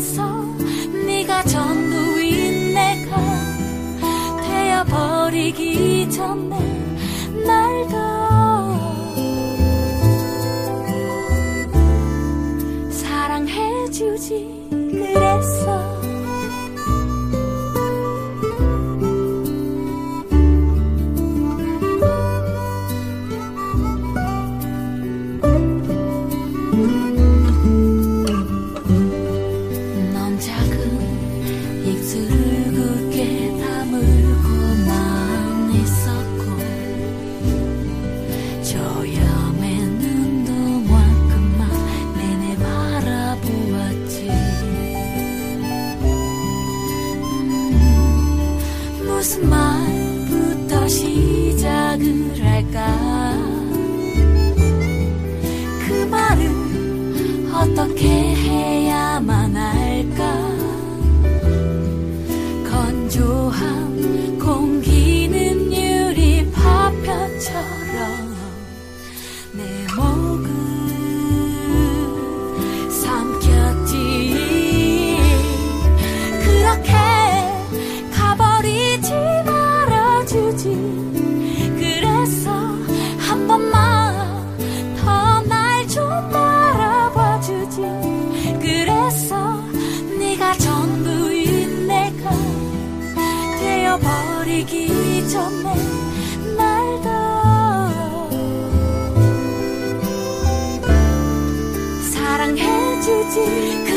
속에서 네가 전부인 내가 되어버리기 전에 날더 사랑해주지 그랬어. Khi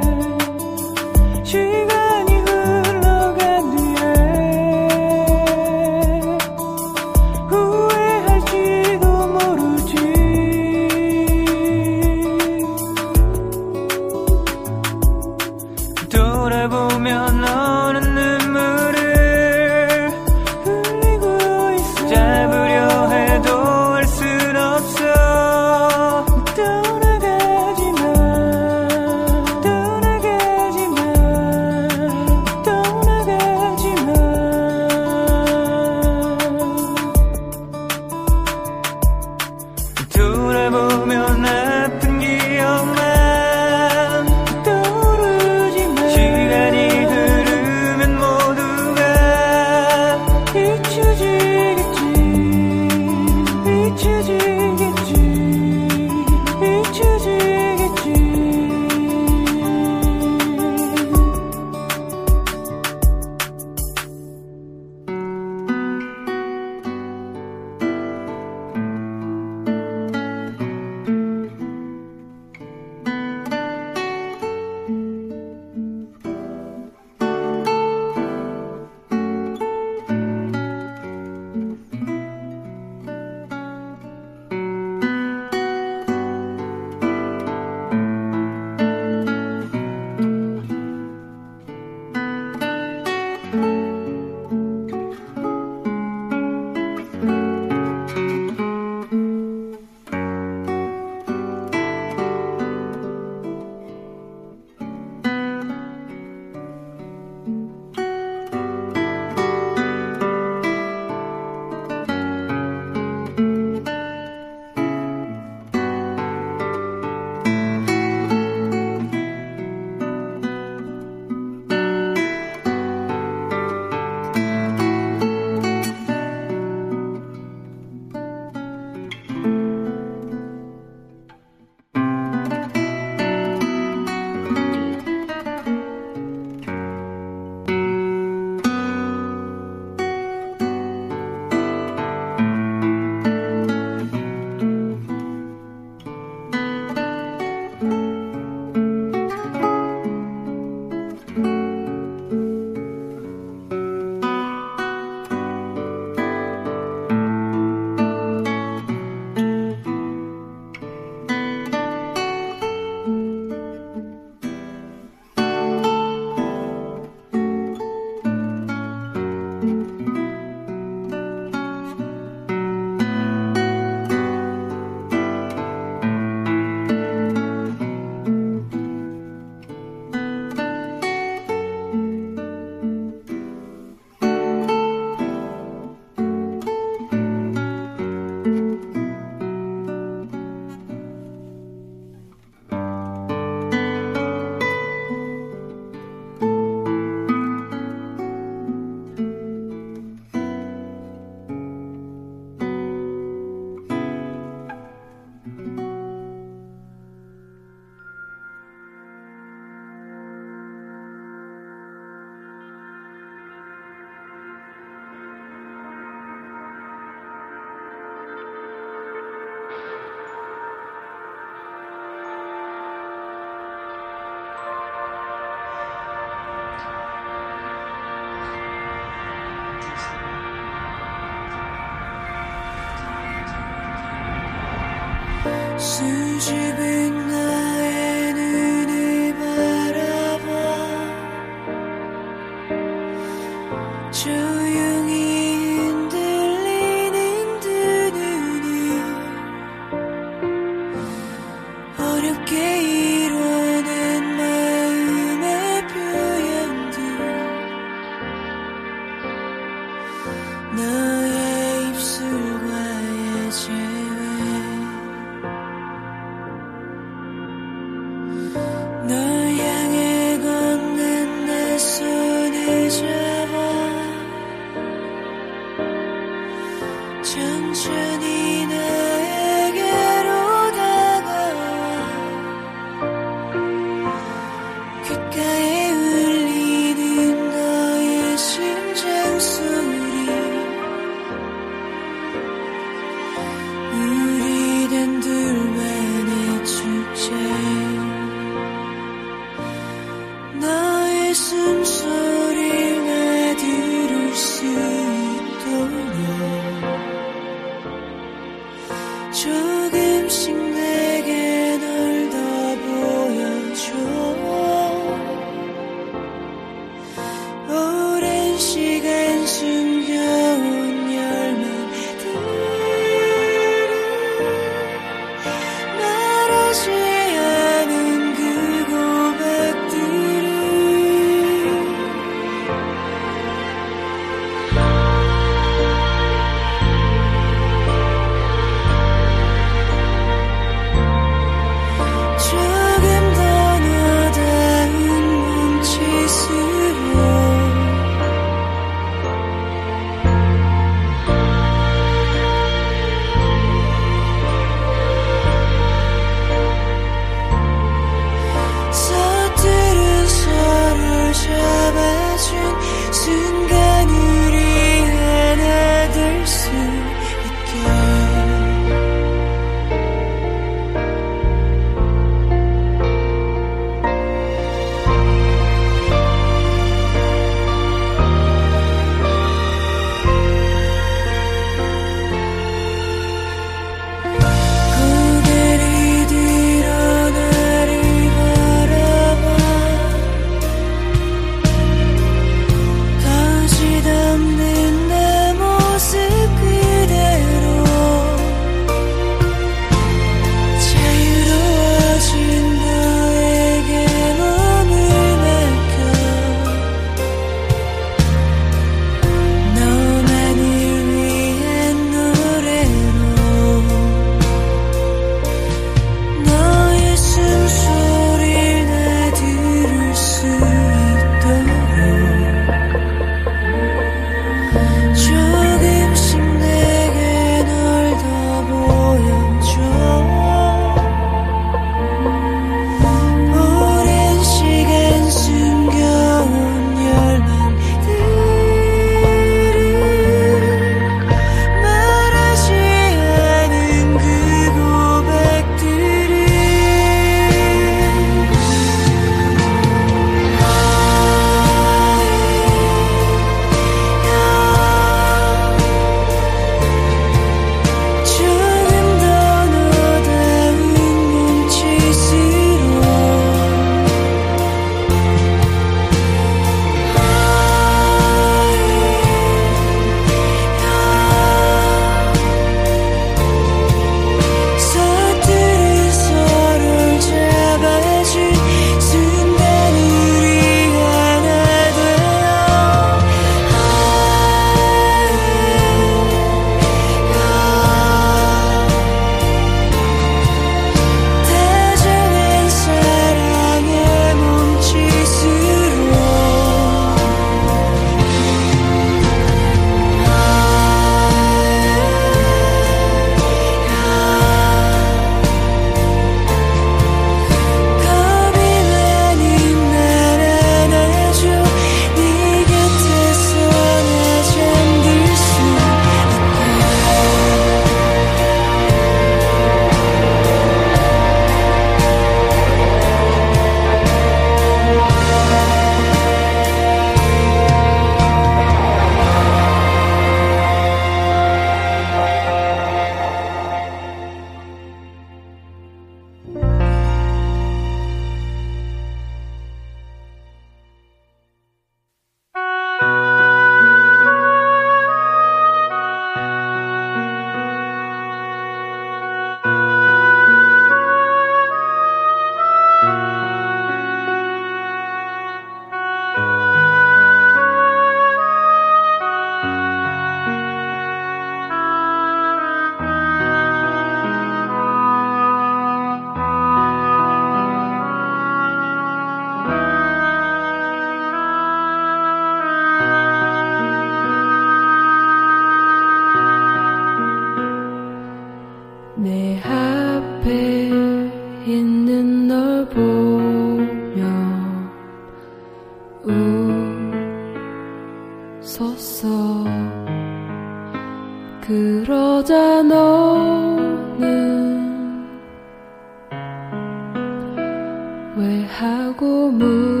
하고 물